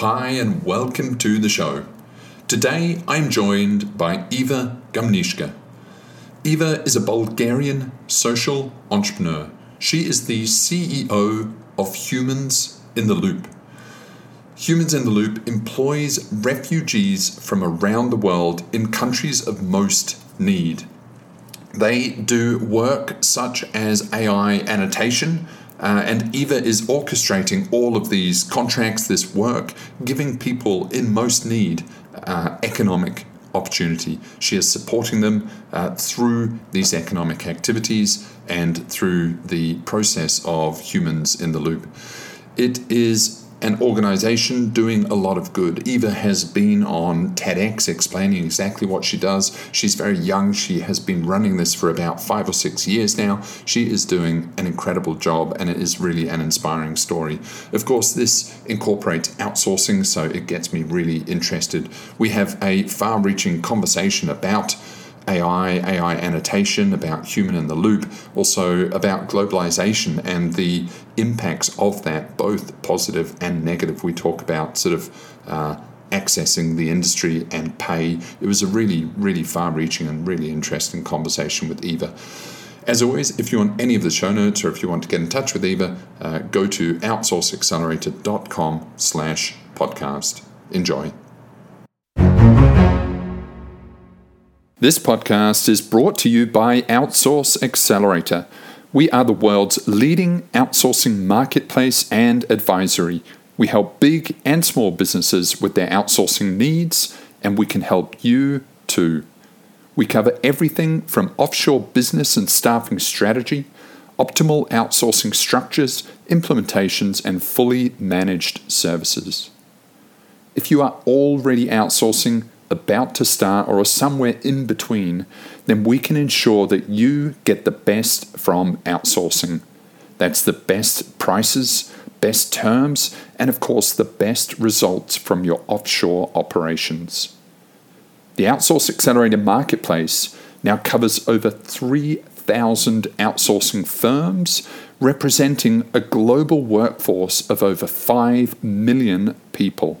Hi, and welcome to the show. Today I'm joined by Iva Gumnishka. Iva is a Bulgarian social entrepreneur. She is the CEO of Humans in the Loop. Humans in the Loop employs refugees from around the world in countries of most need. They do work such as AI annotation, uh, and Iva is orchestrating all of these contracts, this work, giving people in most need uh, economic opportunity. She is supporting them uh, through these economic activities and through the process of humans in the loop. It is an organization doing a lot of good. Iva has been on TEDx explaining exactly what she does. She's very young. She has been running this for about five or six years now. She is doing an incredible job, and it is really an inspiring story. Of course, this incorporates outsourcing, so it gets me really interested. We have a far reaching conversation about AI, AI annotation, about human in the loop, also about globalization and the impacts of that, both positive and negative. We talk about sort of uh, accessing the industry and pay. It was a really, really far reaching and really interesting conversation with Iva. As always, if you want any of the show notes or if you want to get in touch with Iva, uh, go to outsourceaccelerator.com slash podcast. Enjoy. This podcast is brought to you by Outsource Accelerator. We are the world's leading outsourcing marketplace and advisory. We help big and small businesses with their outsourcing needs, and we can help you too. We cover everything from offshore business and staffing strategy, optimal outsourcing structures, implementations, and fully managed services. If you are already outsourcing, about to start, or are somewhere in between, then we can ensure that you get the best from outsourcing. That's the best prices, best terms, and of course, the best results from your offshore operations. The Outsource Accelerator Marketplace now covers over 3,000 outsourcing firms, representing a global workforce of over 5 million people.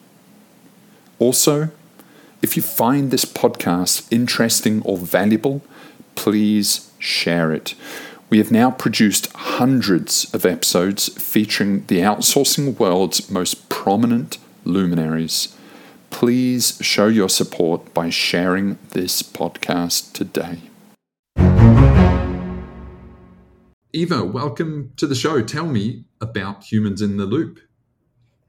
Also, if you find this podcast interesting or valuable, please share it. We have now produced hundreds of episodes featuring the outsourcing world's most prominent luminaries. Please show your support by sharing this podcast today. Iva, welcome to the show. Tell me about Humans in the Loop.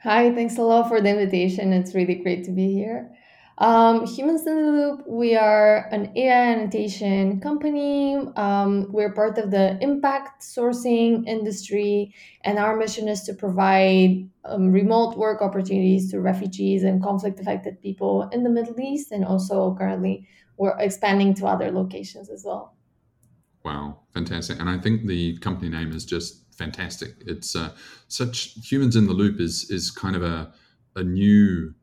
Hi, thanks a lot for the invitation. It's really great to be here. Um, Humans in the Loop, we are an AI annotation company. Um, we're part of the impact sourcing industry, and our mission is to provide um, remote work opportunities to refugees and conflict affected people in the Middle East. And also, currently, we're expanding to other locations as well. Wow, fantastic. And I think the company name is just fantastic. It's uh, such humans in the loop is is kind of a a new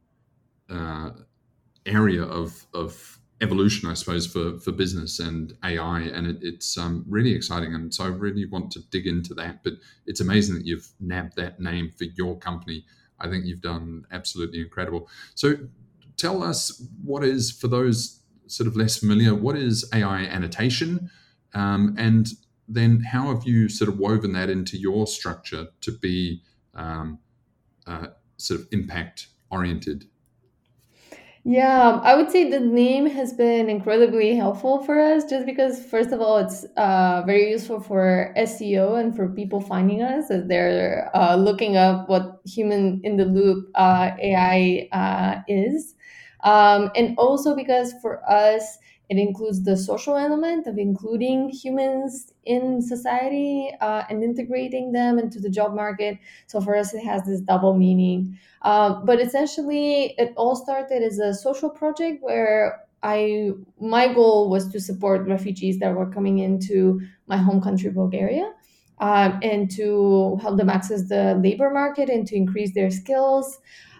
uh, area of of evolution, I suppose, for for business and AI, and it, it's um, really exciting. And so I really want to dig into that. But it's amazing that you've nabbed that name for your company. I think you've done absolutely incredible. So tell us what is for those sort of less familiar. What is AI annotation? Um, and then how have you sort of woven that into your structure to be um, uh, sort of impact oriented? Yeah, I would say the name has been incredibly helpful for us just because, first of all, it's uh, very useful for SEO and for people finding us as they're uh, looking up what human in the loop uh, AI uh, is. Um, and also because for us, It includes the social element of including humans in society uh, and integrating them into the job market. So for us, it has this double meaning. Uh, but essentially, it all started as a social project where I my goal was to support refugees that were coming into my home country, Bulgaria. Um, and to help them access the labor market and to increase their skills.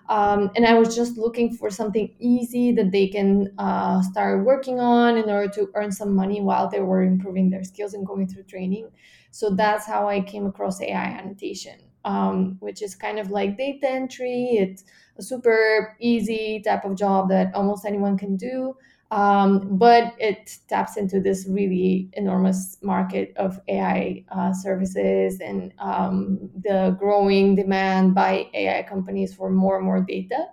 Um, and I was just looking for something easy that they can uh, start working on in order to earn some money while they were improving their skills and going through training. So that's how I came across AI annotation, um, which is kind of like data entry. It's a super easy type of job that almost anyone can do. Um, but it taps into this really enormous market of AI uh, services and um, the growing demand by AI companies for more and more data.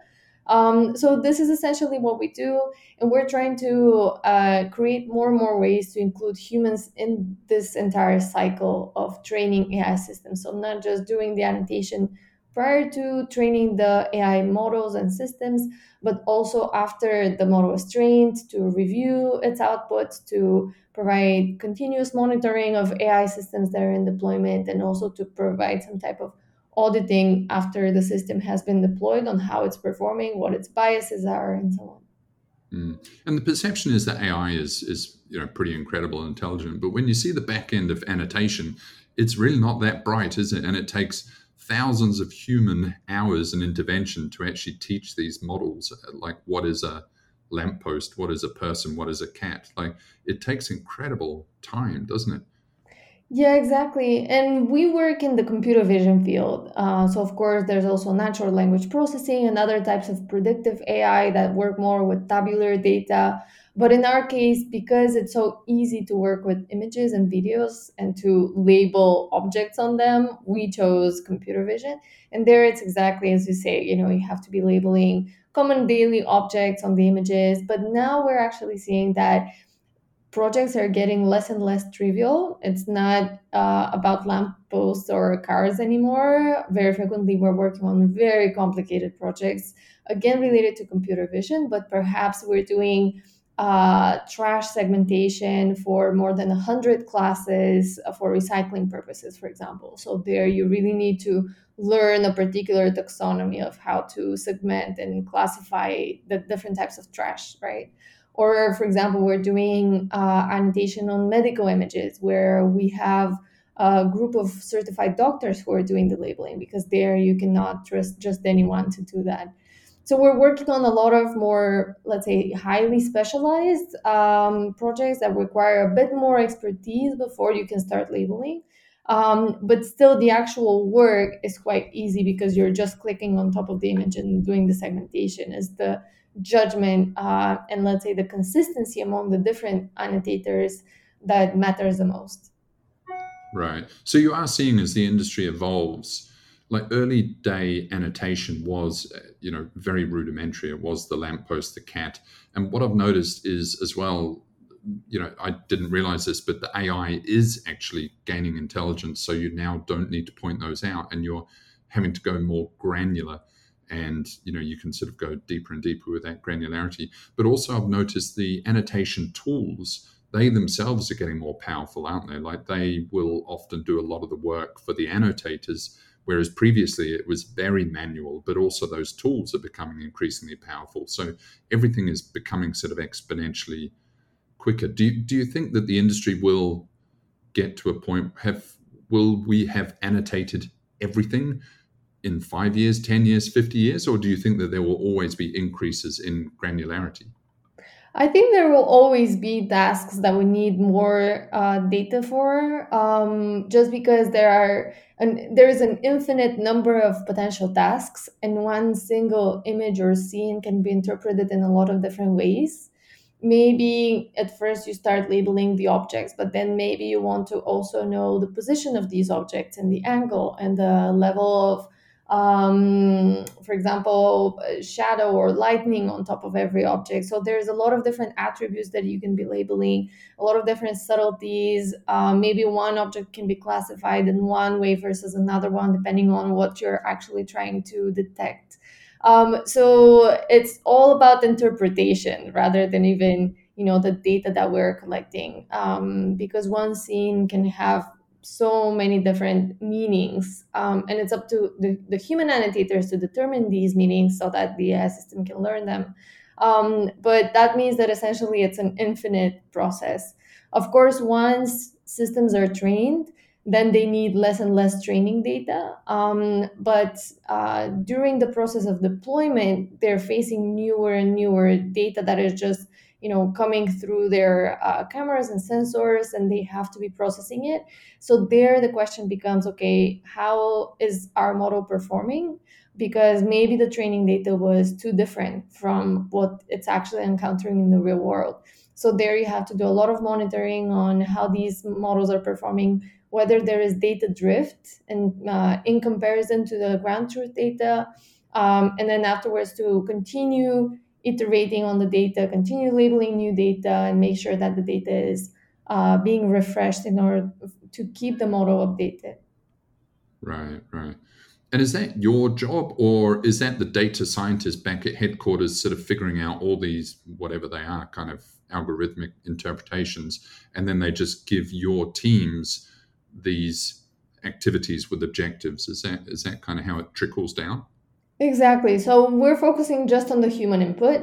Um, so this is essentially what we do, and we're trying to uh, create more and more ways to include humans in this entire cycle of training AI systems. So not just doing the annotation prior to training the AI models and systems, but also after the model is trained to review its output, to provide continuous monitoring of AI systems that are in deployment, and also to provide some type of auditing after the system has been deployed on how it's performing, what its biases are, and so on. Mm. And the perception is that AI is is you know pretty incredible and intelligent, but when you see the back end of annotation, it's really not that bright, is it? And it takes thousands of human hours and intervention to actually teach these models uh, like what is a lamppost what is a person what is a cat. Like it takes incredible time doesn't it yeah exactly and we work in the computer vision field uh, so of course there's also natural language processing and other types of predictive ai that work more with tabular data but in our case, because it's so easy to work with images and videos and to label objects on them, we chose computer vision. And there it's exactly as you say, you know, you have to be labeling common daily objects on the images. But now we're actually seeing that projects are getting less and less trivial. It's not uh, about lampposts or cars anymore. Very frequently, we're working on very complicated projects, again, related to computer vision, but perhaps we're doing uh, trash segmentation for more than 100 classes for recycling purposes, for example. So, there you really need to learn a particular taxonomy of how to segment and classify the different types of trash, right? Or, for example, we're doing uh, annotation on medical images where we have a group of certified doctors who are doing the labeling because there you cannot trust just anyone to do that. So we're working on a lot of more, let's say, highly specialized um, projects that require a bit more expertise before you can start labeling. Um, but still, the actual work is quite easy because you're just clicking on top of the image and doing the segmentation. Is the judgment uh, and let's say the consistency among the different annotators that matters the most. Right. So you are seeing as the industry evolves like early day annotation was uh, you know very rudimentary it was the lamppost the cat and what i've noticed is as well you know i didn't realize this but the ai is actually gaining intelligence so you now don't need to point those out and you're having to go more granular and you know you can sort of go deeper and deeper with that granularity but also i've noticed the annotation tools they themselves are getting more powerful aren't they like they will often do a lot of the work for the annotators Whereas previously it was very manual, but also those tools are becoming increasingly powerful. So everything is becoming sort of exponentially quicker. Do you, do you think that the industry will get to a point have will we have annotated everything in 5 years, 10 years, 50 years or do you think that there will always be increases in granularity? I think there will always be tasks that we need more uh, data for, um, just because there are and there is an infinite number of potential tasks, and one single image or scene can be interpreted in a lot of different ways. Maybe at first you start labeling the objects, but then maybe you want to also know the position of these objects and the angle and the level of um, for example, shadow or lightning on top of every object. So there's a lot of different attributes that you can be labeling, a lot of different subtleties. Um, maybe one object can be classified in one way versus another one, depending on what you're actually trying to detect. Um, so it's all about interpretation rather than even you know the data that we're collecting. Um, because one scene can have so many different meanings. Um, and it's up to the, the human annotators to determine these meanings so that the AI system can learn them. Um, but that means that essentially it's an infinite process. Of course once systems are trained then they need less and less training data. Um, but uh, during the process of deployment, they're facing newer and newer data that is just you know coming through their uh, cameras and sensors, and they have to be processing it. So there, the question becomes: Okay, how is our model performing? Because maybe the training data was too different from what it's actually encountering in the real world. So there, you have to do a lot of monitoring on how these models are performing whether there is data drift and uh, in comparison to the ground truth data um, and then afterwards to continue iterating on the data continue labeling new data and make sure that the data is uh, being refreshed in order to keep the model updated. Right right. And is that your job or is that the data scientist back at headquarters sort of figuring out all these whatever they are kind of algorithmic interpretations and then they just give your teams these activities with objectives. Is that is that kind of how it trickles down? Exactly. So we're focusing just on the human input.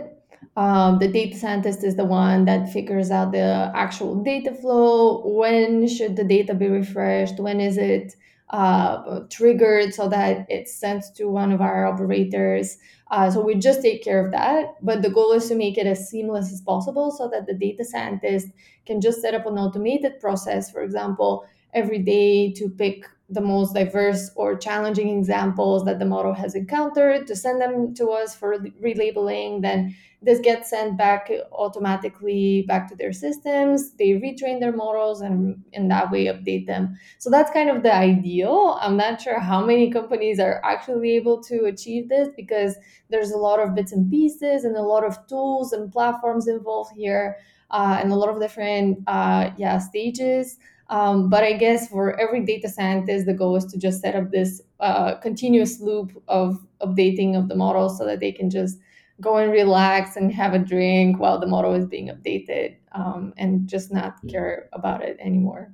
Um, the data scientist is the one that figures out the actual data flow. When should the data be refreshed? When is it uh, triggered so that it's sent to one of our operators? Uh, so we just take care of that. But the goal is to make it as seamless as possible so that the data scientist can just set up an automated process. For example, every day to pick the most diverse or challenging examples that the model has encountered to send them to us for relabeling. Then this gets sent back automatically back to their systems. They retrain their models and in that way update them. So that's kind of the ideal. I'm not sure how many companies are actually able to achieve this because there's a lot of bits and pieces and a lot of tools and platforms involved here uh, and a lot of different uh, yeah stages um, but I guess for every data scientist, the goal is to just set up this uh, continuous loop of updating of the model so that they can just go and relax and have a drink while the model is being updated um, and just not care about it anymore.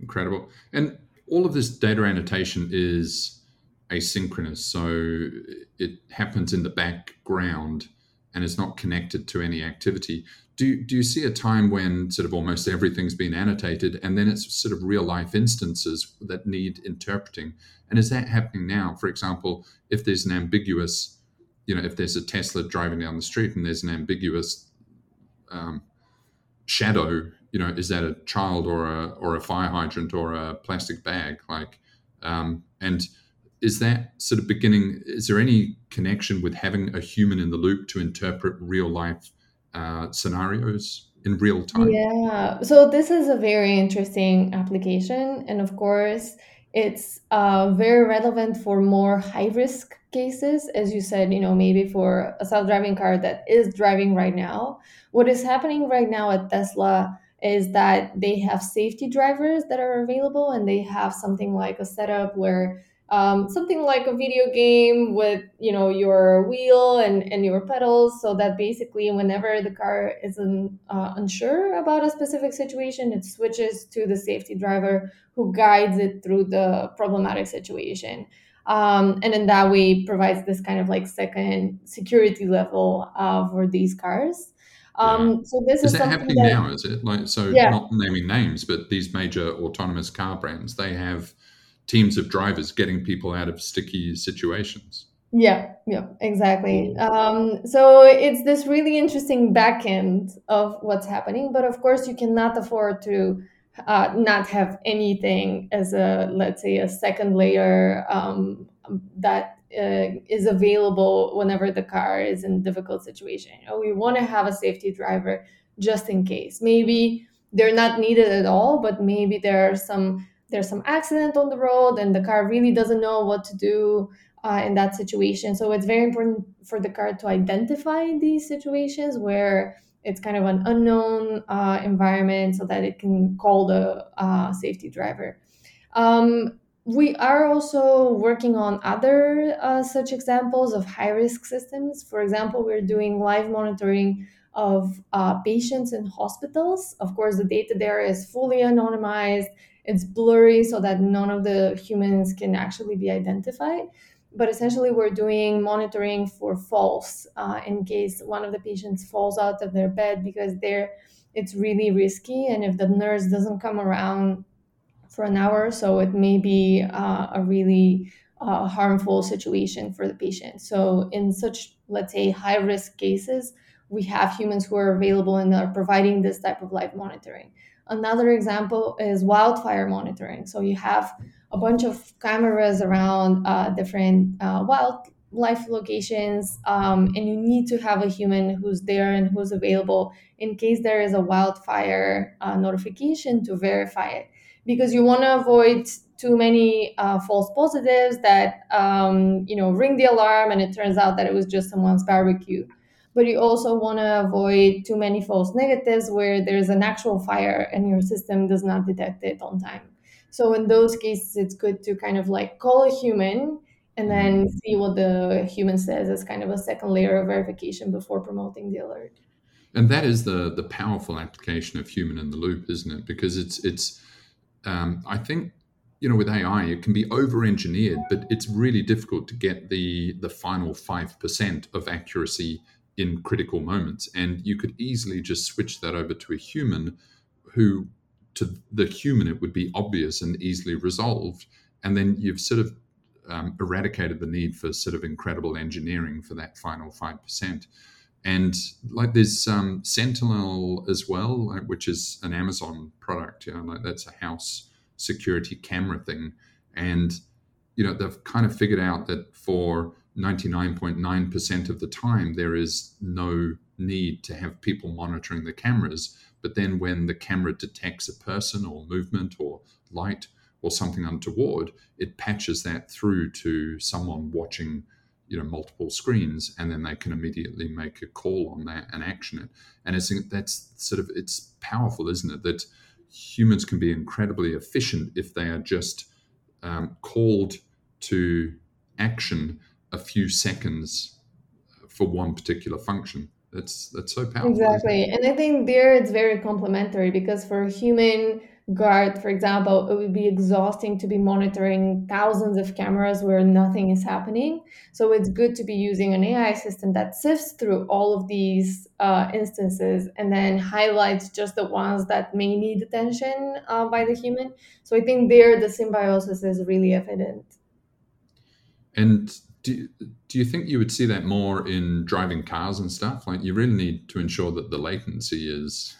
Incredible. And all of this data annotation is asynchronous. So it happens in the background and is not connected to any activity. Do do you see a time when sort of almost everything's been annotated and then it's sort of real life instances that need interpreting? And is that happening now? For example if there's an ambiguous you know if there's a tesla driving down the street and there's an ambiguous um, shadow you know is that a child or a or a fire hydrant or a plastic bag? Like um, and is that sort of beginning is there any connection with having a human in the loop to interpret real life uh, scenarios in real time. Yeah. So this is a very interesting application, and of course, it's uh, very relevant for more high risk cases, as you said. You know, maybe for a self driving car that is driving right now. What is happening right now at Tesla is that they have safety drivers that are available, and they have something like a setup where um, something like a video game with you know your wheel and, and your pedals so that basically whenever the car is uh, unsure about a specific situation it switches to the safety driver who guides it through the problematic situation. Um, and in that way provides this kind of like second security level uh, for these cars. Um, so this is, is that happening that, now is it? Like so yeah. not naming names but these major autonomous car brands they have teams of drivers getting people out of sticky situations. Yeah, yeah, exactly. Um, so it's this really interesting back end of what's happening, but of course, you cannot afford to uh, not have anything as a, let's say, a second layer um, that uh, is available whenever the car is in difficult situation. You know, we want to have a safety driver just in case. Maybe they're not needed at all, but maybe there are some there's some accident on the road and the car really doesn't know what to do uh, in that situation. So it's very important for the car to identify these situations where it's kind of an unknown uh, environment so that it can call the uh, safety driver. Um, we are also working on other uh, such examples of high risk systems. For example, we're doing live monitoring of uh, patients in hospitals. Of course, the data there is fully anonymized, it's blurry so that none of the humans can actually be identified. But essentially, we're doing monitoring for falls uh, in case one of the patients falls out of their bed because they're it's really risky. And if the nurse doesn't come around for an hour or so it may be uh, a really uh, harmful situation for the patient. So in such let's say high risk cases we have humans who are available and are providing this type of live monitoring another example is wildfire monitoring. So you have a bunch of cameras around uh, different uh, wildlife locations um, and you need to have a human who's there and who's available in case there is a wildfire uh, notification to verify it. Because you want to avoid too many uh, false positives that um, you know ring the alarm and it turns out that it was just someone's barbecue but you also want to avoid too many false negatives where there's an actual fire and your system does not detect it on time so in those cases it's good to kind of like call a human and then mm-hmm. see what the human says as kind of a second layer of verification before promoting the alert and that is the the powerful application of human in the loop, isn't it? Because it's it's um, I think you know with AI it can be over engineered, but it's really difficult to get the the final five percent of accuracy in critical moments, and you could easily just switch that over to a human who to the human it would be obvious and easily resolved and then you've sort of um, eradicated the need for sort of incredible engineering for that final 5% and like there's um, Sentinel as well, like, which is an Amazon product. You know, like that's a house security camera thing, and you know they've kind of figured out that for 99.9% of the time there is no need to have people monitoring the cameras. But then when the camera detects a person or movement or light or something untoward, it patches that through to someone watching you know multiple screens and then they can immediately make a call on that and action it and it's that's sort of it's powerful isn't it that humans can be incredibly efficient if they are just um, called to action a few seconds for one particular function that's that's so powerful exactly and i think there it's very complementary because for a human guard, for example, it would be exhausting to be monitoring thousands of cameras where nothing is happening. So it's good to be using an AI system that sifts through all of these uh, instances and then highlights just the ones that may need attention uh, by the human. So I think there the symbiosis is really evident. And do, do you think you would see that more in driving cars and stuff? Like you really need to ensure that the latency is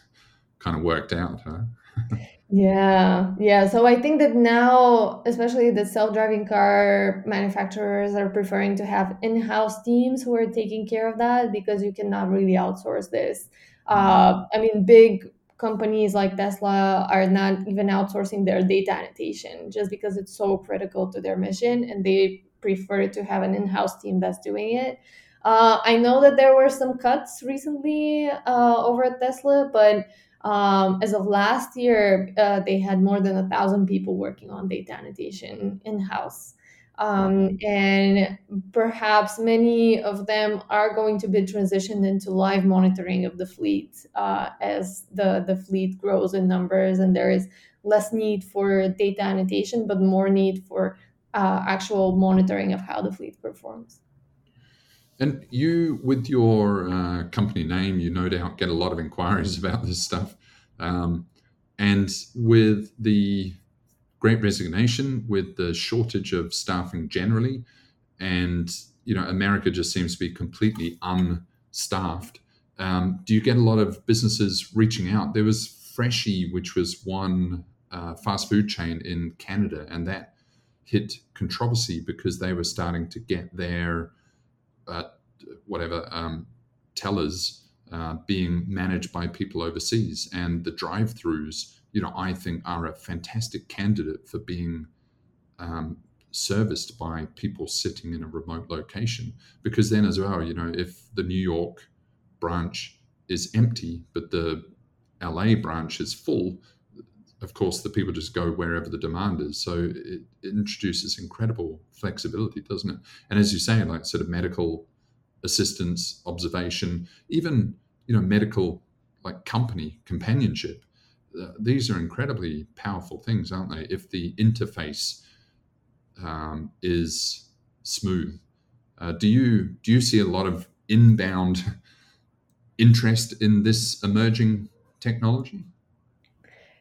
kind of worked out, huh? Yeah, yeah. So I think that now, especially the self-driving car manufacturers are preferring to have in-house teams who are taking care of that because you cannot really outsource this. Uh, I mean, big companies like Tesla are not even outsourcing their data annotation just because it's so critical to their mission, and they prefer to have an in-house team that's doing it. Uh, I know that there were some cuts recently uh, over at Tesla, but um, as of last year, uh, they had more than a thousand people working on data annotation in house. Um, and perhaps many of them are going to be transitioned into live monitoring of the fleet uh, as the, the fleet grows in numbers and there is less need for data annotation, but more need for uh, actual monitoring of how the fleet performs. And you, with your uh, company name, you no doubt get a lot of inquiries about this stuff. Um, and with the great resignation, with the shortage of staffing generally, and you know America just seems to be completely unstaffed. Um, do you get a lot of businesses reaching out? There was Freshii, which was one uh, fast food chain in Canada, and that hit controversy because they were starting to get their uh, whatever um, tellers uh, being managed by people overseas. And the drive throughs, you know, I think are a fantastic candidate for being um, serviced by people sitting in a remote location. Because then, as well, you know, if the New York branch is empty, but the LA branch is full, of course, the people just go wherever the demand is. So it, it introduces incredible flexibility, doesn't it? And as you say, like sort of medical assistance, observation, even you know medical like company companionship. Uh, these are incredibly powerful things, aren't they? If the interface um, is smooth, uh, do you do you see a lot of inbound interest in this emerging technology?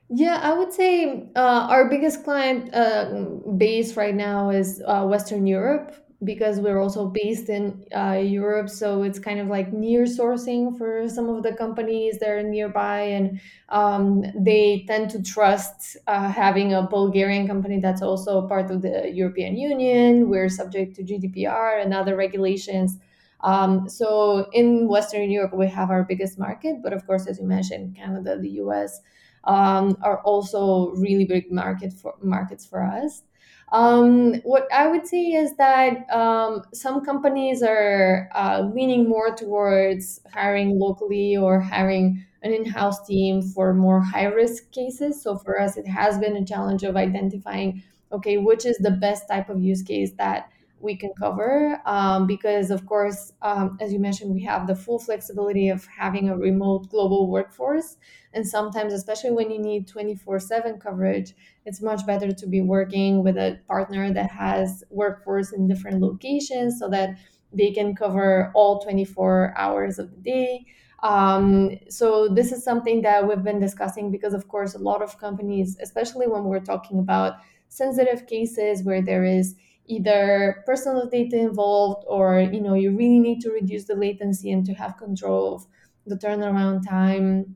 Yeah, I would say uh, our biggest client uh, base right now is uh, Western Europe because we're also based in uh, Europe. So it's kind of like near sourcing for some of the companies that are nearby. And um, they tend to trust uh, having a Bulgarian company that's also part of the European Union. We're subject to GDPR and other regulations. Um, so in Western Europe, we have our biggest market. But of course, as you mentioned, Canada, the US um, are also really big market for markets for us. Um, what I would say is that um, some companies are uh, leaning more towards hiring locally or hiring an in-house team for more high-risk cases. So for us, it has been a challenge of identifying, okay, which is the best type of use case that we can cover um, because of course um, as you mentioned we have the full flexibility of having a remote global workforce. And sometimes especially when you need 24/7 coverage it's much better to be working with a partner that has workforce in different locations so that they can cover all 24 hours of the day. Um, so this is something that we've been discussing because of course a lot of companies especially when we're talking about sensitive cases where there is either personal data involved or you know you really need to reduce the latency and to have control of the turnaround time.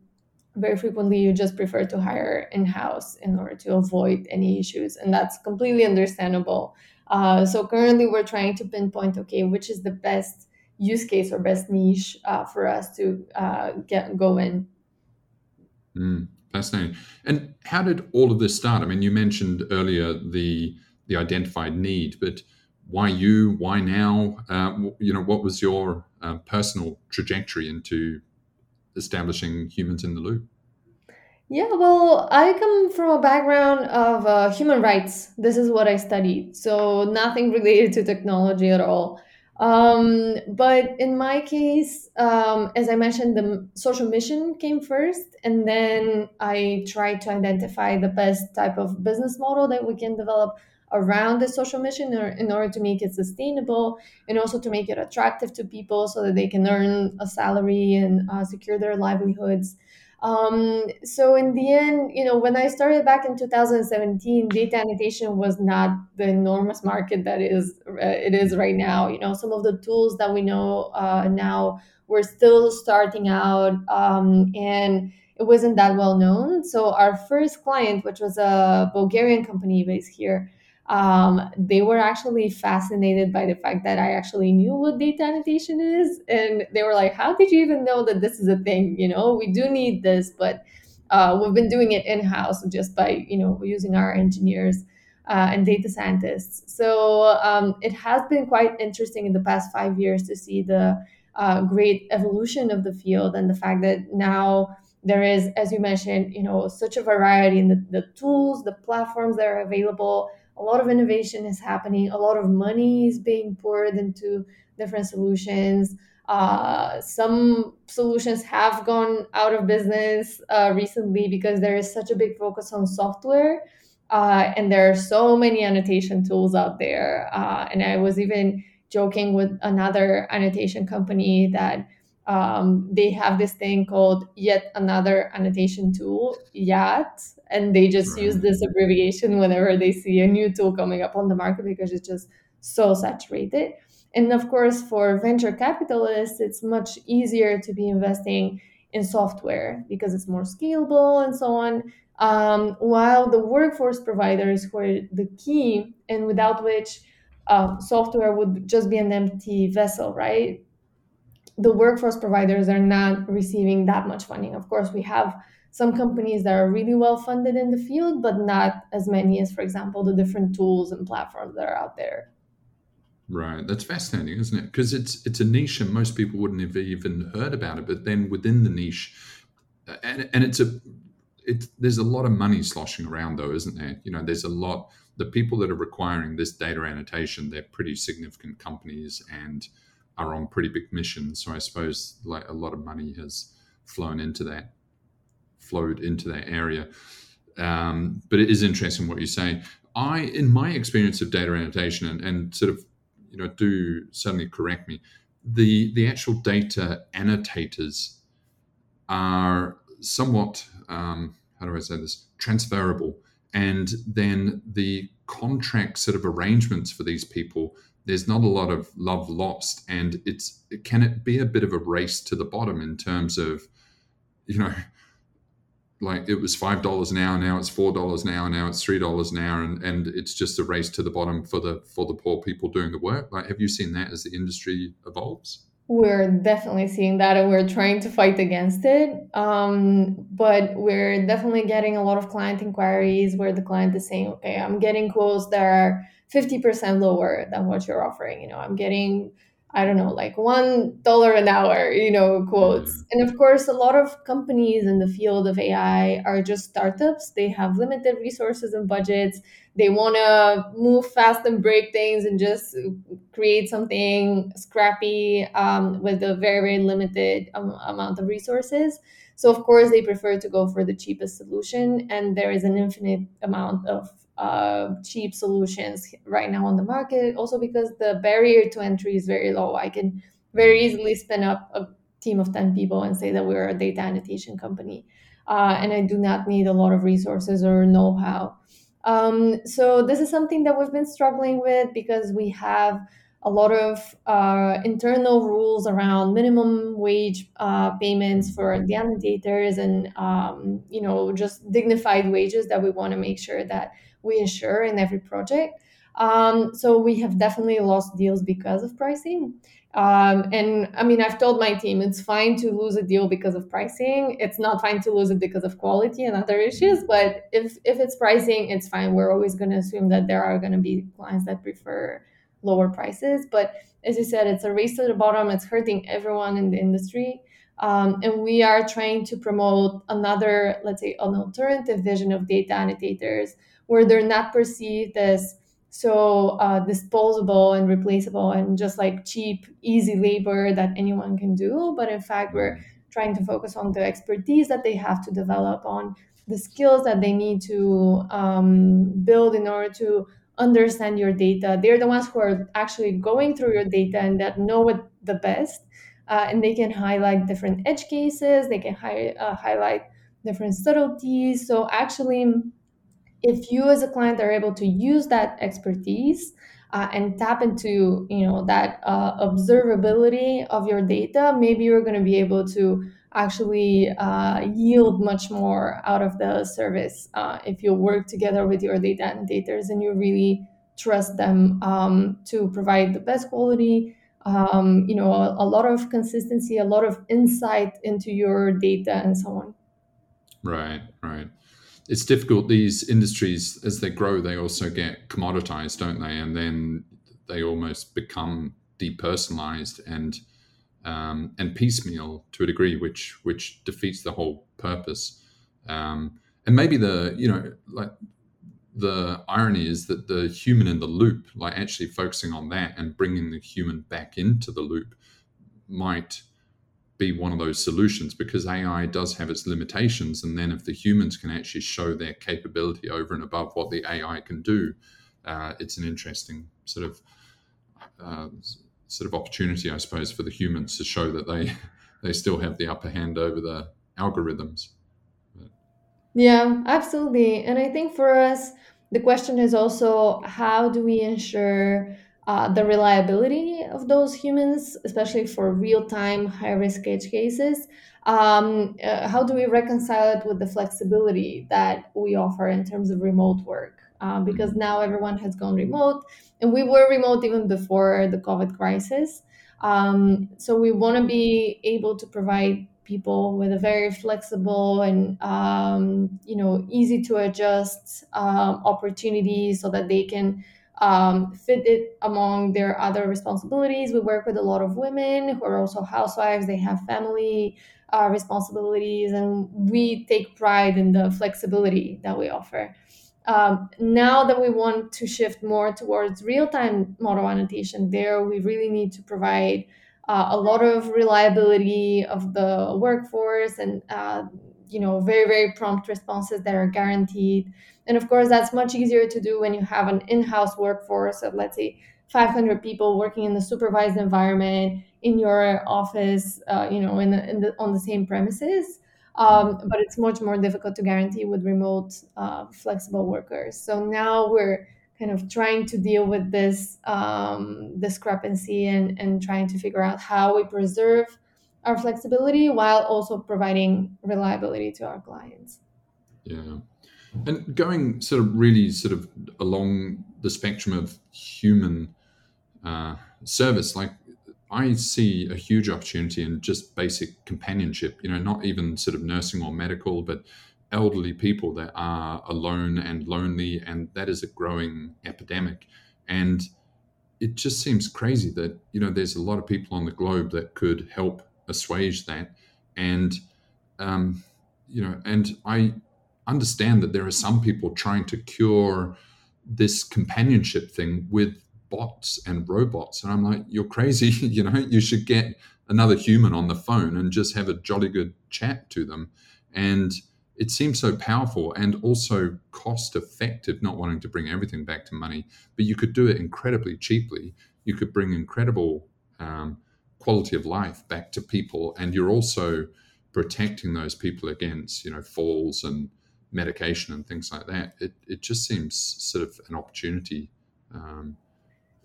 Very frequently you just prefer to hire in-house in order to avoid any issues and that's completely understandable. Uh, so currently we're trying to pinpoint okay which is the best use case or best niche uh, for us to uh, get go in. Mm, fascinating. And how did all of this start? I mean you mentioned earlier the the identified need. But why you? Why now? Uh, you know, what was your uh, personal trajectory into establishing humans in the loop? Yeah, well, I come from a background of uh, human rights. This is what I studied. So nothing related to technology at all. Um, but in my case, um, as I mentioned, the social mission came first, and then I tried to identify the best type of business model that we can develop around the social mission in order to make it sustainable and also to make it attractive to people so that they can earn a salary and uh, secure their livelihoods. Um, so in the end, you know, when I started back in 2017, data annotation was not the enormous market that is uh, it is right now. You know, some of the tools that we know uh, now were still starting out, um, and it wasn't that well known. So our first client, which was a Bulgarian company based here, um, they were actually fascinated by the fact that I actually knew what data annotation is. And they were like, How did you even know that this is a thing? You know, we do need this, but uh, we've been doing it in house just by, you know, using our engineers. Uh, and data scientists. So um, it has been quite interesting in the past five years to see the uh, great evolution of the field and the fact that now there is, as you mentioned, you know, such a variety in the, the tools, the platforms that are available, a lot of innovation is happening. A lot of money is being poured into different solutions. Uh, some solutions have gone out of business uh, recently because there is such a big focus on software uh, and there are so many annotation tools out there. Uh, and i was even joking with another annotation company that um, they have this thing called yet another annotation tool YAT and they just use this abbreviation whenever they see a new tool coming up on the market because it's just so saturated. And of course for venture capitalists it's much easier to be investing in software because it's more scalable and so on. Um, while the workforce providers who are the key and without which um, software would just be an empty vessel right? The workforce providers are not receiving that much funding. Of course, we have some companies that are really well funded in the field, but not as many as, for example, the different tools and platforms that are out there. Right, that's fascinating, isn't it? Because it's it's a niche, and most people wouldn't have even heard about it. But then within the niche, and, and it's a it, there's a lot of money sloshing around, though, isn't there? You know, there's a lot. The people that are requiring this data annotation, they're pretty significant companies, and are on pretty big missions. So I suppose like a lot of money has flown into that, flowed into that area. Um, but it is interesting what you say. I, in my experience of data annotation, and, and sort of, you know, do suddenly correct me, the the actual data annotators are somewhat um, how do I say this transferable, and then the contract sort of arrangements for these people. There's not a lot of love lost, and it's can it be a bit of a race to the bottom in terms of, you know, like it was five dollars an hour now it's four dollars an hour now it's three dollars an hour and, and it's just a race to the bottom for the for the poor people doing the work. Like have you seen that as the industry evolves? We're definitely seeing that and we're trying to fight against it. Um, but we're definitely getting a lot of client inquiries where the client is saying okay i'm getting quotes that are 50% lower than what you're offering. You know i'm getting I don't know, like one dollar an hour, you know, quotes. Mm. And of course, a lot of companies in the field of AI are just startups. They have limited resources and budgets. They want to move fast and break things and just create something scrappy um, with a very, very limited um, amount of resources. So, of course, they prefer to go for the cheapest solution. And there is an infinite amount of uh, cheap solutions right now on the market. Also, because the barrier to entry is very low. I can very easily spin up a team of 10 people and say that we're a data annotation company. Uh, and I do not need a lot of resources or know how. Um, so, this is something that we've been struggling with because we have a lot of uh, internal rules around minimum wage uh, payments for the annotators and um, you know just dignified wages that we want to make sure that we ensure in every project. Um, so we have definitely lost deals because of pricing. Um, and I mean, I've told my team it's fine to lose a deal because of pricing. It's not fine to lose it because of quality and other issues. But if if it's pricing, it's fine. We're always going to assume that there are going to be clients that prefer lower prices. But as you said, it's a race to the bottom. It's hurting everyone in the industry. Um, and we are trying to promote another, let's say, an alternative vision of data annotators where they're not perceived as so uh, disposable and replaceable and just like cheap, easy labor that anyone can do. But in fact, we're trying to focus on the expertise that they have to develop, on the skills that they need to um, build in order to understand your data. They're the ones who are actually going through your data and that know it the best. Uh, and they can highlight different edge cases, they can hi- uh, highlight different subtleties. So, actually, if you as a client are able to use that expertise uh, and tap into you know that uh, observability of your data maybe you're going to be able to actually uh, yield much more out of the service uh, if you work together with your data annotators and you really trust them um, to provide the best quality um, you know a, a lot of consistency a lot of insight into your data and so on. Right right it's difficult. These industries, as they grow, they also get commoditized, don't they? And then they almost become depersonalized and um, and piecemeal to a degree, which which defeats the whole purpose. Um, and maybe the you know like the irony is that the human in the loop, like actually focusing on that and bringing the human back into the loop, might be one of those solutions because AI does have its limitations. And then if the humans can actually show their capability over and above what the AI can do, uh, it's an interesting sort of uh, sort of opportunity, I suppose, for the humans to show that they they still have the upper hand over the algorithms. Yeah, absolutely. And I think for us, the question is also how do we ensure uh, the reliability of those humans, especially for real time high risk edge cases. Um, uh, how do we reconcile it with the flexibility that we offer in terms of remote work? Uh, because now everyone has gone remote, and we were remote even before the COVID crisis. Um, so we want to be able to provide people with a very flexible and um, you know easy to adjust um, opportunity so that they can um, fit it among their other responsibilities. We work with a lot of women who are also housewives, they have family uh, responsibilities, and we take pride in the flexibility that we offer. Um, now that we want to shift more towards real time model annotation, there we really need to provide uh, a lot of reliability of the workforce and uh, you know very very prompt responses that are guaranteed and of course that's much easier to do when you have an in-house workforce of let's say 500 people working in the supervised environment in your office uh, you know in the, in the, on the same premises um, but it's much more difficult to guarantee with remote uh, flexible workers so now we're kind of trying to deal with this um, discrepancy and, and trying to figure out how we preserve our flexibility while also providing reliability to our clients. Yeah. And going sort of really sort of along the spectrum of human uh, service, like I see a huge opportunity in just basic companionship, you know, not even sort of nursing or medical, but elderly people that are alone and lonely, and that is a growing epidemic. And it just seems crazy that, you know, there's a lot of people on the globe that could help assuage that. And, um, you know, and I understand that there are some people trying to cure this companionship thing with bots and robots. And I'm like, you're crazy. you know, you should get another human on the phone and just have a jolly good chat to them. And it seems so powerful and also cost effective, not wanting to bring everything back to money, but you could do it incredibly cheaply. You could bring incredible um, quality of life back to people. And you're also protecting those people against, you know, falls and medication and things like that. It, it just seems sort of an opportunity. Um,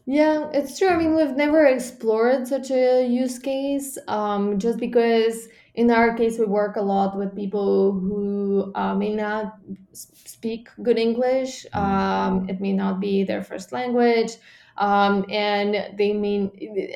yeah, it's true. I mean, we've never explored such a use case um, just because, in our case, we work a lot with people who uh, may not speak good English. Mm. Um, it may not be their first language um, and they mean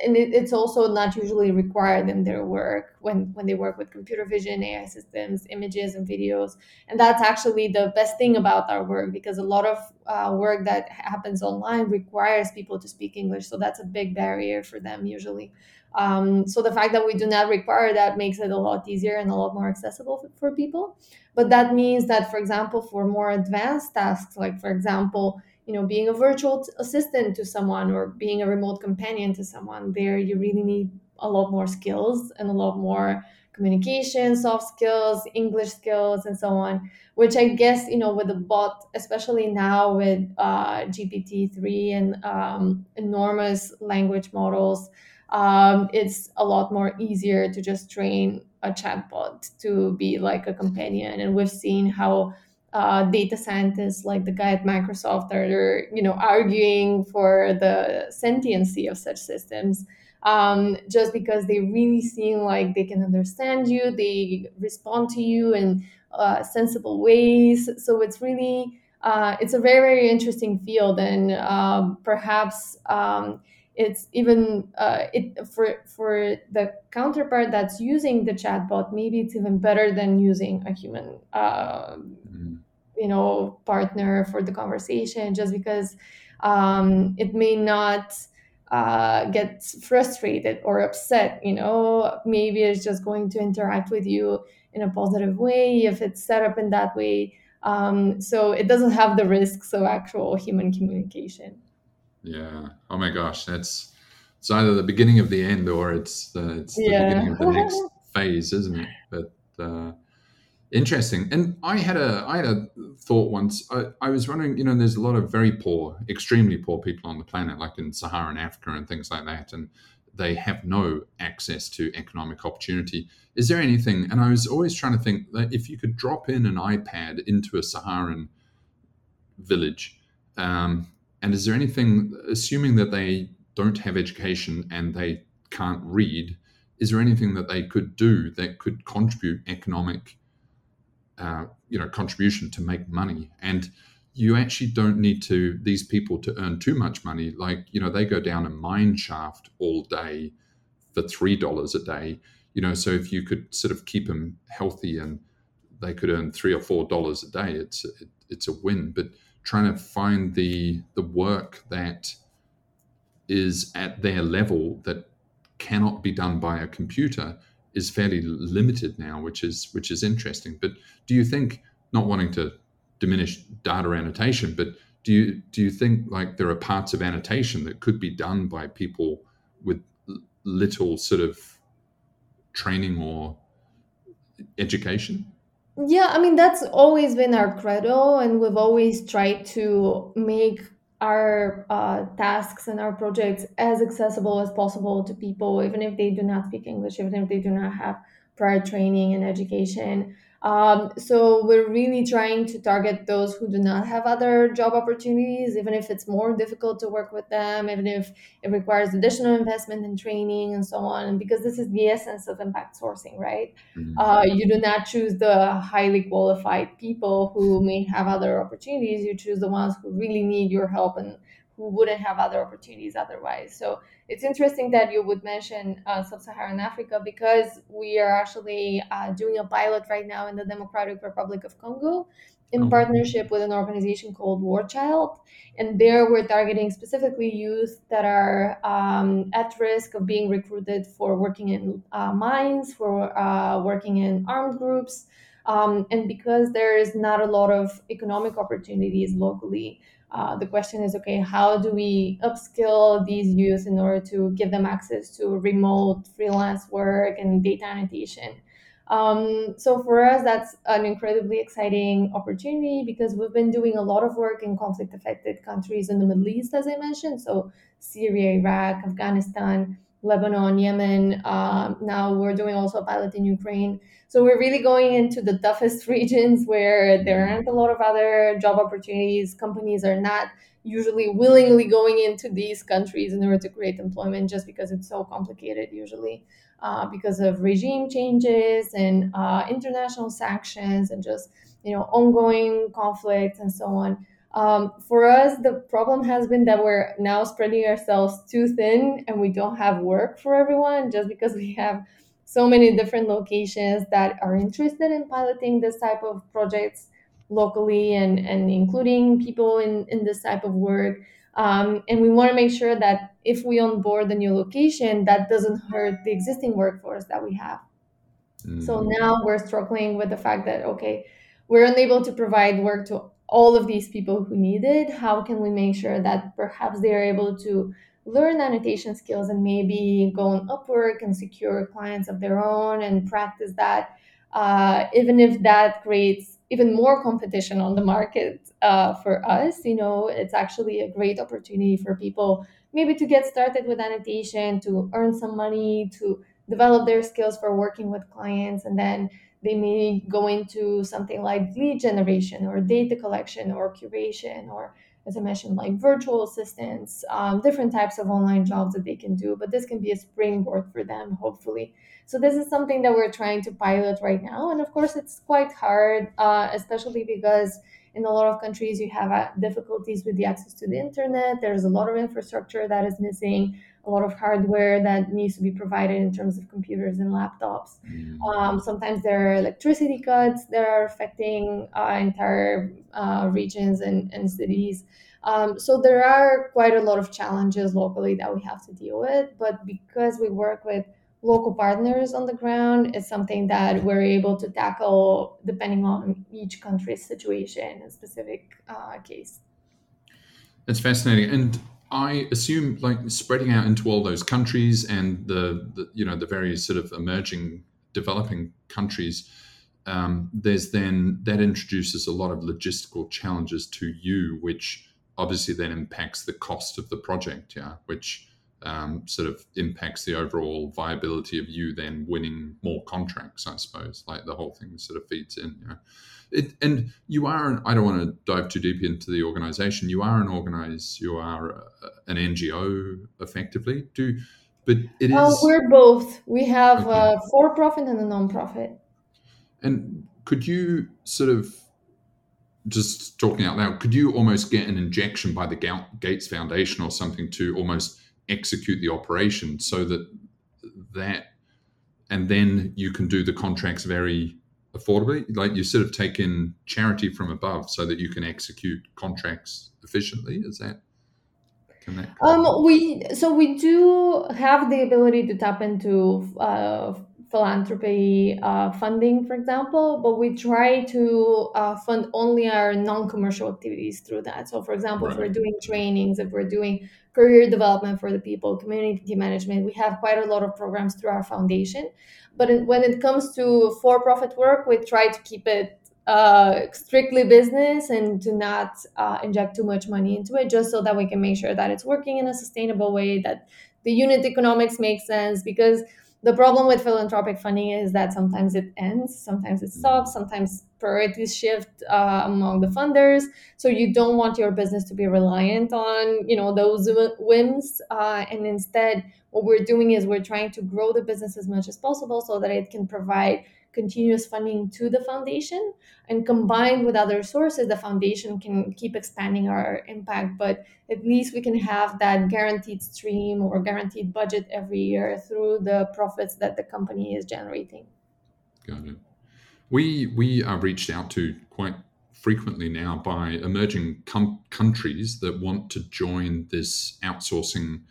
and it, it's also not usually required in their work when when they work with computer vision ai systems images and videos. And that's actually the best thing about our work because a lot of uh, work that happens online requires people to speak english. So that's a big barrier for them usually. Um, so the fact that we do not require that makes it a lot easier and a lot more accessible for, for people. But that means that for example for more advanced tasks like for example you know being a virtual assistant to someone or being a remote companion to someone there you really need a lot more skills and a lot more communication soft skills english skills and so on which i guess you know with the bot especially now with uh, gpt-3 and um, enormous language models um, it's a lot more easier to just train a chatbot to be like a companion. And we've seen how uh, data scientists like the guy at Microsoft are, you know, arguing for the sentiency of such systems, um, just because they really seem like they can understand you, they respond to you in uh, sensible ways. So it's really uh, it's a very very interesting field, and um, perhaps um, it's even uh, it for for the counterpart that's using the chatbot. Maybe it's even better than using a human uh, you know partner for the conversation just because um, it may not uh, get frustrated or upset you know? Maybe it's just going to interact with you in a positive way if it's set up in that way. Um, so it doesn't have the risks of actual human communication. Yeah. Oh my gosh that's it's either the beginning of the end or it's the, it's the yeah. beginning of the next phase isn't it? But uh, Interesting. And I had a I had a thought once. I, I, was wondering, you know, there's a lot of very poor, extremely poor people on the planet, like in Saharan Africa and things like that, and they have no access to economic opportunity. Is there anything? And I was always trying to think that if you could drop in an iPad into a Saharan village, um, and is there anything, assuming that they don't have education and they can't read, is there anything that they could do that could contribute economic uh, you know contribution to make money. And you actually don't need to these people to earn too much money. Like you know they go down a mine shaft all day for three dollars a day. You know so if you could sort of keep them healthy and they could earn three or four dollars a day it's it, it's a win. But trying to find the the work that is at their level that cannot be done by a computer is fairly limited now, which is which is interesting. But do you think, not wanting to diminish data annotation, but do you do you think like there are parts of annotation that could be done by people with little sort of training or education? Yeah, I mean, that's always been our credo, and we've always tried to make our uh, tasks and our projects as accessible as possible to people, even if they do not speak English, even if they do not have prior training and education. Um, so we're really trying to target those who do not have other job opportunities, even if it's more difficult to work with them, even if it requires additional investment in training and so on. Because this is the essence of impact sourcing, right? Mm-hmm. Uh, you do not choose the highly qualified people who may have other opportunities. You choose the ones who really need your help and who wouldn't have other opportunities otherwise. So it's interesting that you would mention uh, sub-Saharan Africa because we are actually uh, doing a pilot right now in the Democratic Republic of Congo in oh. partnership with an organization called War Child. And there we're targeting specifically youth that are um, at risk of being recruited for working in uh, mines, for uh, working in armed groups. Um, and because there is not a lot of economic opportunities locally, uh, the question is okay how do we upskill these youth in order to give them access to remote freelance work and data annotation? Um, so for us that's an incredibly exciting opportunity because we've been doing a lot of work in conflict affected countries in the middle east as i mentioned. So syria iraq afghanistan lebanon yemen uh, now we're doing also a pilot in ukraine so we're really going into the toughest regions where there aren't a lot of other job opportunities. Companies are not usually willingly going into these countries in order to create employment just because it's so complicated usually uh, because of regime changes and uh, international sanctions and just you know ongoing conflicts and so on um, for us the problem has been that we're now spreading ourselves too thin and we don't have work for everyone just because we have so many different locations that are interested in piloting this type of projects locally and, and including people in, in this type of work. Um, and we want to make sure that if we onboard the new location, that doesn't hurt the existing workforce that we have. Mm. So now we're struggling with the fact that, okay, we're unable to provide work to all of these people who need it. How can we make sure that perhaps they are able to learn annotation skills and maybe go on Upwork and secure clients of their own and practice that, uh, even if that creates even more competition on the market uh, for us. You know, it's actually a great opportunity for people maybe to get started with annotation, to earn some money, to develop their skills for working with clients, and then they may go into something like lead generation or data collection or curation or as I mentioned, like virtual assistants, um, different types of online jobs that they can do. But this can be a springboard for them, hopefully. So this is something that we're trying to pilot right now, and of course, it's quite hard, uh, especially because in a lot of countries you have uh, difficulties with the access to the internet. There's a lot of infrastructure that is missing a lot of hardware that needs to be provided in terms of computers and laptops. Mm. Um, sometimes there are electricity cuts that are affecting uh, entire uh, regions and, and cities. Um, so there are quite a lot of challenges locally that we have to deal with. But because we work with local partners on the ground, it's something that we're able to tackle depending on each country's situation and specific uh, case. That's fascinating. And I assume like spreading out into all those countries and the, the you know the various sort of emerging developing countries, um, there's then that introduces a lot of logistical challenges to you, which obviously then impacts the cost of the project, yeah, which um, sort of impacts the overall viability of you then winning more contracts, I suppose. Like the whole thing sort of feeds in. You know? it, and you are. An, I don't want to dive too deep into the organization. You are an organized. You are a, an NGO, effectively. Do, but it well, is. We're both. We have okay. a for-profit and a non-profit. And could you sort of just talking out loud, could you almost get an injection by the Gates Foundation or something to almost execute the operation so that that and then you can do the contracts very affordably. Like you sort of take in charity from above so that you can execute contracts efficiently. Is that can that um we so we do have the ability to tap into uh, philanthropy uh, funding, for example, but we try to uh, fund only our non-commercial activities through that. So, for example, right. if we're doing trainings, if we're doing career development for the people, community management, we have quite a lot of programs through our foundation. But when it comes to for-profit work, we try to keep it uh, strictly business and to not uh, inject too much money into it, just so that we can make sure that it's working in a sustainable way, that the unit economics make sense. Because the problem with philanthropic funding is that sometimes it ends, sometimes it stops, sometimes priorities shift uh, among the funders. So you don't want your business to be reliant on you know those whims, uh, and instead, what we're doing is we're trying to grow the business as much as possible so that it can provide continuous funding to the foundation and combined with other sources the foundation can keep expanding our impact but at least we can have that guaranteed stream or guaranteed budget every year through the profits that the company is generating. Got it. We we are reached out to quite frequently now by emerging com- countries that want to join this outsourcing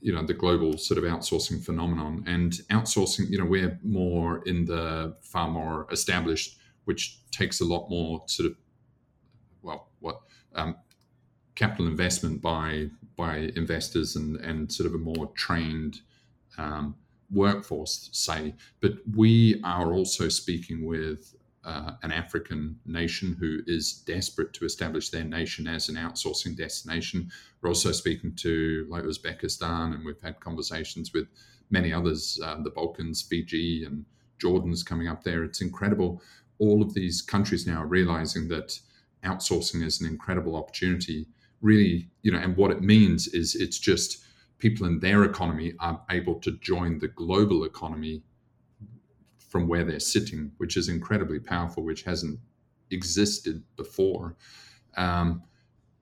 you know the global sort of outsourcing phenomenon and outsourcing you know we're more in the far more established which takes a lot more sort of well what um, capital investment by by investors and and sort of a more trained um, workforce say. But we are also speaking with uh, an African nation who is desperate to establish their nation as an outsourcing destination. We're also speaking to like Uzbekistan, and we've had conversations with many others, uh, the Balkans, Fiji, and Jordan's coming up there. It's incredible. All of these countries now are realizing that outsourcing is an incredible opportunity. Really, you know, and what it means is it's just people in their economy are able to join the global economy from where they're sitting, which is incredibly powerful, which hasn't existed before. Um,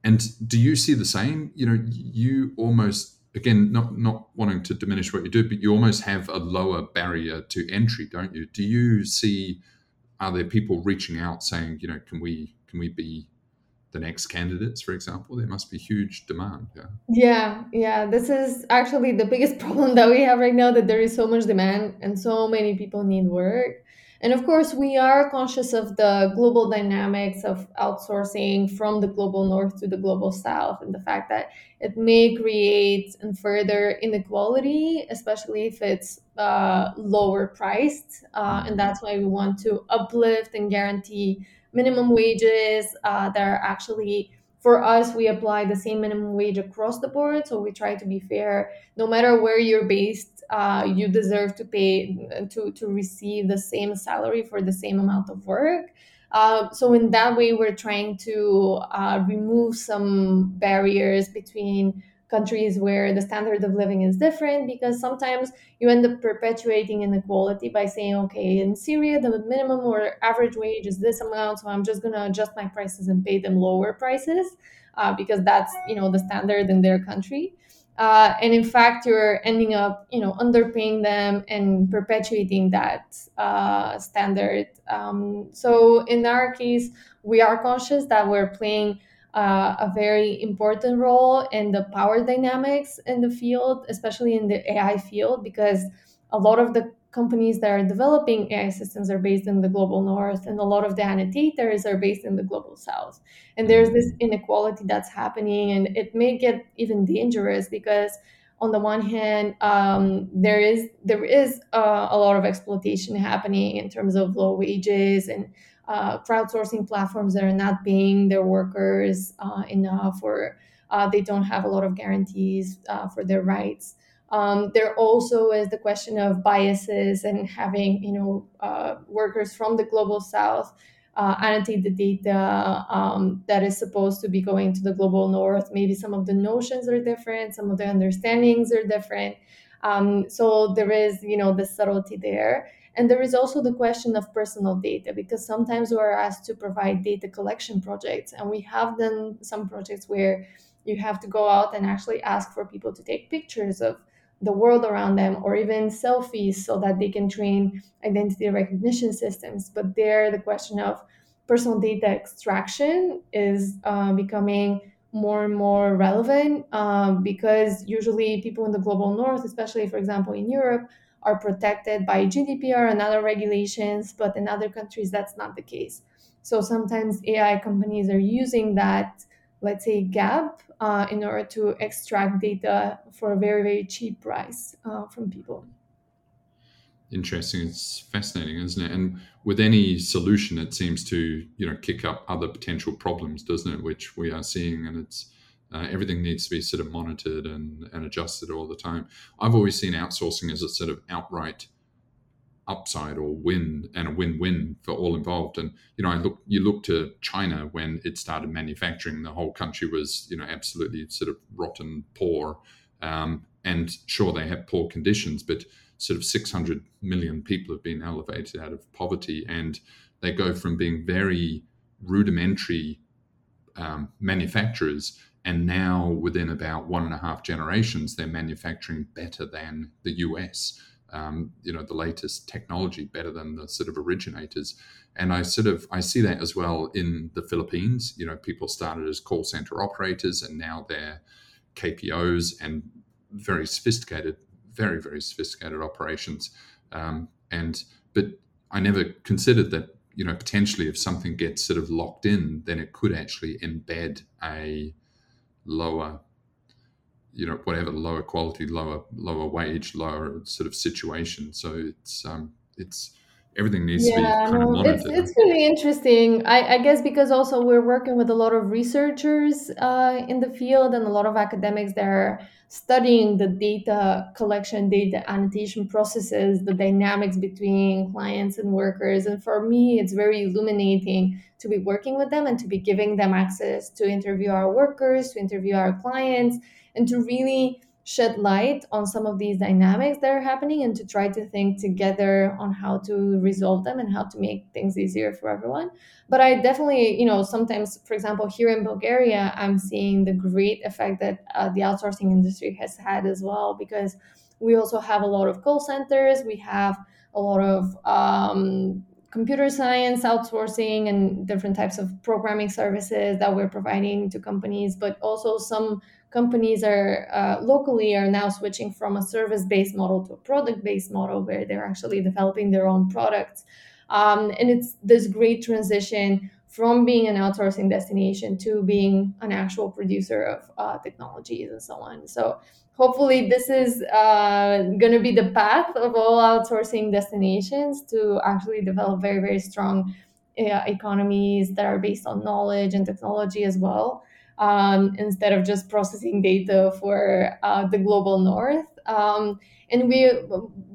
and do you see the same? You know, you almost again not not wanting to diminish what you do, but you almost have a lower barrier to entry, don't you? Do you see? Are there people reaching out saying, you know, can we can we be the next candidates, for example, there must be huge demand. Yeah. Yeah, yeah. This is actually the biggest problem that we have right now that there is so much demand and so many people need work. And of course, we are conscious of the global dynamics of outsourcing from the global north to the global south and the fact that it may create and further inequality, especially if it's uh, lower priced. Uh, and that's why we want to uplift and guarantee minimum wages uh, that are actually for us we apply the same minimum wage across the board. So we try to be fair. No matter where you're based uh, you deserve to pay to to receive the same salary for the same amount of work. Uh, so in that way we're trying to uh, remove some barriers between countries where the standard of living is different because sometimes you end up perpetuating inequality by saying okay in syria the minimum or average wage is this amount so i'm just going to adjust my prices and pay them lower prices uh, because that's you know the standard in their country. Uh, and in fact you're ending up you know underpaying them and perpetuating that uh, standard. Um, so in our case we are conscious that we're playing uh, a very important role in the power dynamics in the field, especially in the AI field, because a lot of the companies that are developing AI systems are based in the global north, and a lot of the annotators are based in the global south. And there's this inequality that's happening, and it may get even dangerous because on the one hand, um, there is there is uh, a lot of exploitation happening in terms of low wages and uh, crowdsourcing platforms that are not paying their workers uh, enough or uh, they don't have a lot of guarantees uh, for their rights. Um, there also is the question of biases and having you know uh, workers from the global south uh, annotate the data um, that is supposed to be going to the global north. Maybe some of the notions are different, some of the understandings are different. Um, so there is you know the subtlety there. And there is also the question of personal data because sometimes we are asked to provide data collection projects, and we have done some projects where you have to go out and actually ask for people to take pictures of the world around them or even selfies so that they can train identity recognition systems. But there, the question of personal data extraction is uh, becoming more and more relevant uh, because usually people in the global north, especially for example in Europe, are protected by GDPR and other regulations, but in other countries, that's not the case. So sometimes AI companies are using that, let's say, gap uh, in order to extract data for a very, very cheap price uh, from people. Interesting. It's fascinating, isn't it? And with any solution, it seems to you know kick up other potential problems, doesn't it? Which we are seeing, and it's uh, everything needs to be sort of monitored and, and adjusted all the time. I've always seen outsourcing as a sort of outright upside or win and a win-win for all involved. And you know, I look you look to China when it started manufacturing, the whole country was you know absolutely sort of rotten poor. Um, and sure, they have poor conditions, but sort of 600 million people have been elevated out of poverty, and they go from being very rudimentary um, manufacturers and now, within about one and a half generations, they're manufacturing better than the US. Um, you know, the latest technology better than the sort of originators. And I sort of I see that as well in the Philippines. You know, people started as call center operators, and now they're KPOs and very sophisticated, very very sophisticated operations. Um, and but I never considered that you know potentially if something gets sort of locked in, then it could actually embed a lower you know whatever lower quality lower lower wage lower sort of situation. So it's um it's everything needs yeah, to be kind no, of monitored. It's, it's really interesting. I, I, guess because also we're working with a lot of researchers uh, in the field and a lot of academics that are studying the data collection, data annotation processes, the dynamics between clients and workers. And for me, it's very illuminating to be working with them and to be giving them access to interview our workers, to interview our clients, and to really shed light on some of these dynamics that are happening and to try to think together on how to resolve them and how to make things easier for everyone. But i definitely you know sometimes for example here in bulgaria i'm seeing the great effect that uh, the outsourcing industry has had as well because we also have a lot of call centers. We have a lot of um, computer science outsourcing and different types of programming services that we're providing to companies but also some companies are uh, locally are now switching from a service-based model to a product-based model where they're actually developing their own products. Um, and it's this great transition from being an outsourcing destination to being an actual producer of uh, technologies and so on. So hopefully this is uh, going to be the path of all outsourcing destinations to actually develop very very strong uh, economies that are based on knowledge and technology as well um, instead of just processing data for uh, the global north. Um, and we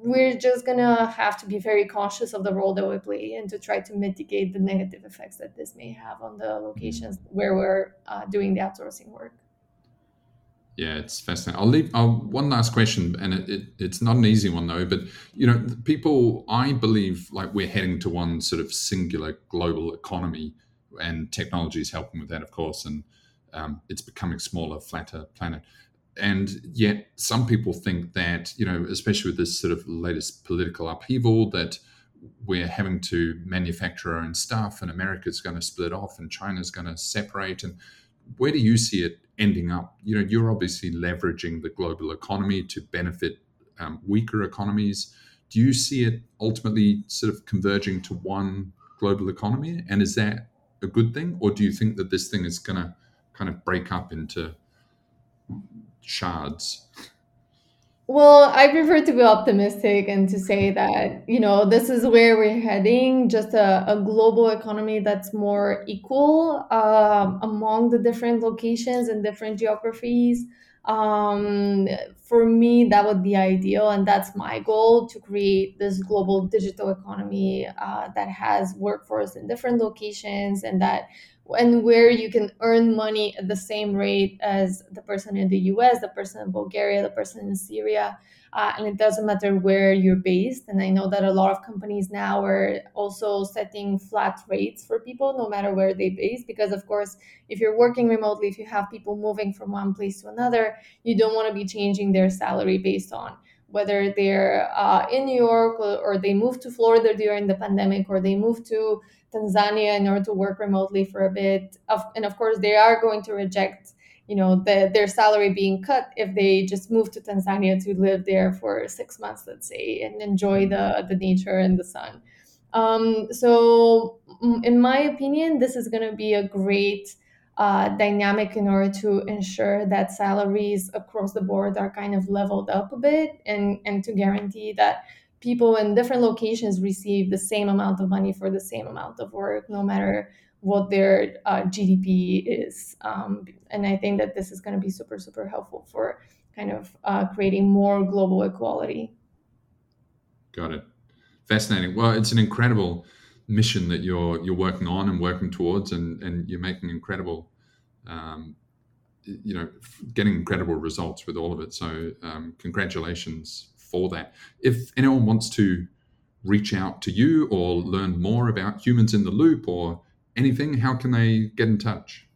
we're just gonna have to be very conscious of the role that we play and to try to mitigate the negative effects that this may have on the locations where we're uh, doing the outsourcing work. Yeah, it's fascinating. I'll leave I'll, one last question, and it, it, it's not an easy one though. But you know, people, I believe, like we're heading to one sort of singular global economy, and technology is helping with that, of course. And um, it's becoming smaller, flatter planet. And yet, some people think that, you know, especially with this sort of latest political upheaval, that we're having to manufacture our own stuff and America's going to split off and China's going to separate. And where do you see it ending up? You know, you're obviously leveraging the global economy to benefit um, weaker economies. Do you see it ultimately sort of converging to one global economy? And is that a good thing? Or do you think that this thing is going to kind of break up into shards? Well, I prefer to be optimistic and to say that, you know, this is where we're heading, just a, a global economy that's more equal um, among the different locations and different geographies. Um, for me, that would be ideal. And that's my goal to create this global digital economy uh, that has workforce in different locations and that and where you can earn money at the same rate as the person in the US, the person in Bulgaria, the person in Syria. Uh, and it doesn't matter where you're based. And I know that a lot of companies now are also setting flat rates for people, no matter where they base. Because of course, if you're working remotely, if you have people moving from one place to another, you don't want to be changing their salary based on whether they're uh, in New York or, or they moved to Florida during the pandemic or they moved to Tanzania in order to work remotely for a bit. Of, and of course, they are going to reject you know the, their salary being cut if they just move to Tanzania to live there for six months, let's say, and enjoy the the nature and the sun. Um, so, in my opinion, this is going to be a great uh, dynamic in order to ensure that salaries across the board are kind of leveled up a bit and, and to guarantee that people in different locations receive the same amount of money for the same amount of work, no matter what their uh, GDP is. Um, and I think that this is going to be super, super helpful for kind of uh, creating more global equality. Got it. Fascinating. Well, it's an incredible mission that you're you're working on and working towards, and and you're making incredible, um, you know, getting incredible results with all of it. So um, congratulations for that. If anyone wants to reach out to you or learn more about humans in the loop or anything, how can they get in touch?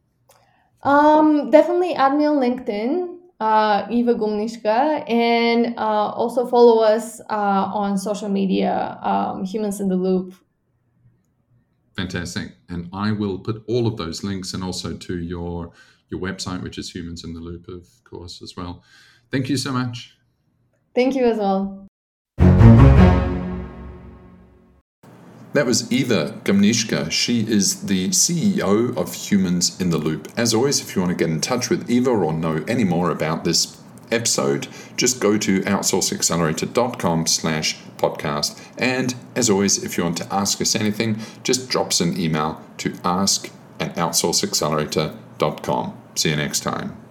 Um, definitely add me on LinkedIn, uh, Iva Gumnishka, and uh, also follow us uh, on social media, um, Humans in the Loop Fantastic. And I will put all of those links and also to your your website, which is Humans in the Loop, of course, as well. Thank you so much. Thank you as well. That was Iva Gumnishka. She is the CEO of Humans in the Loop. As always, if you want to get in touch with Iva or know any more about this episode, just go to outsourceaccelerator.com slash podcast. And as always, if you want to ask us anything, just drop us an email to ask at outsourceaccelerator.com. See you next time.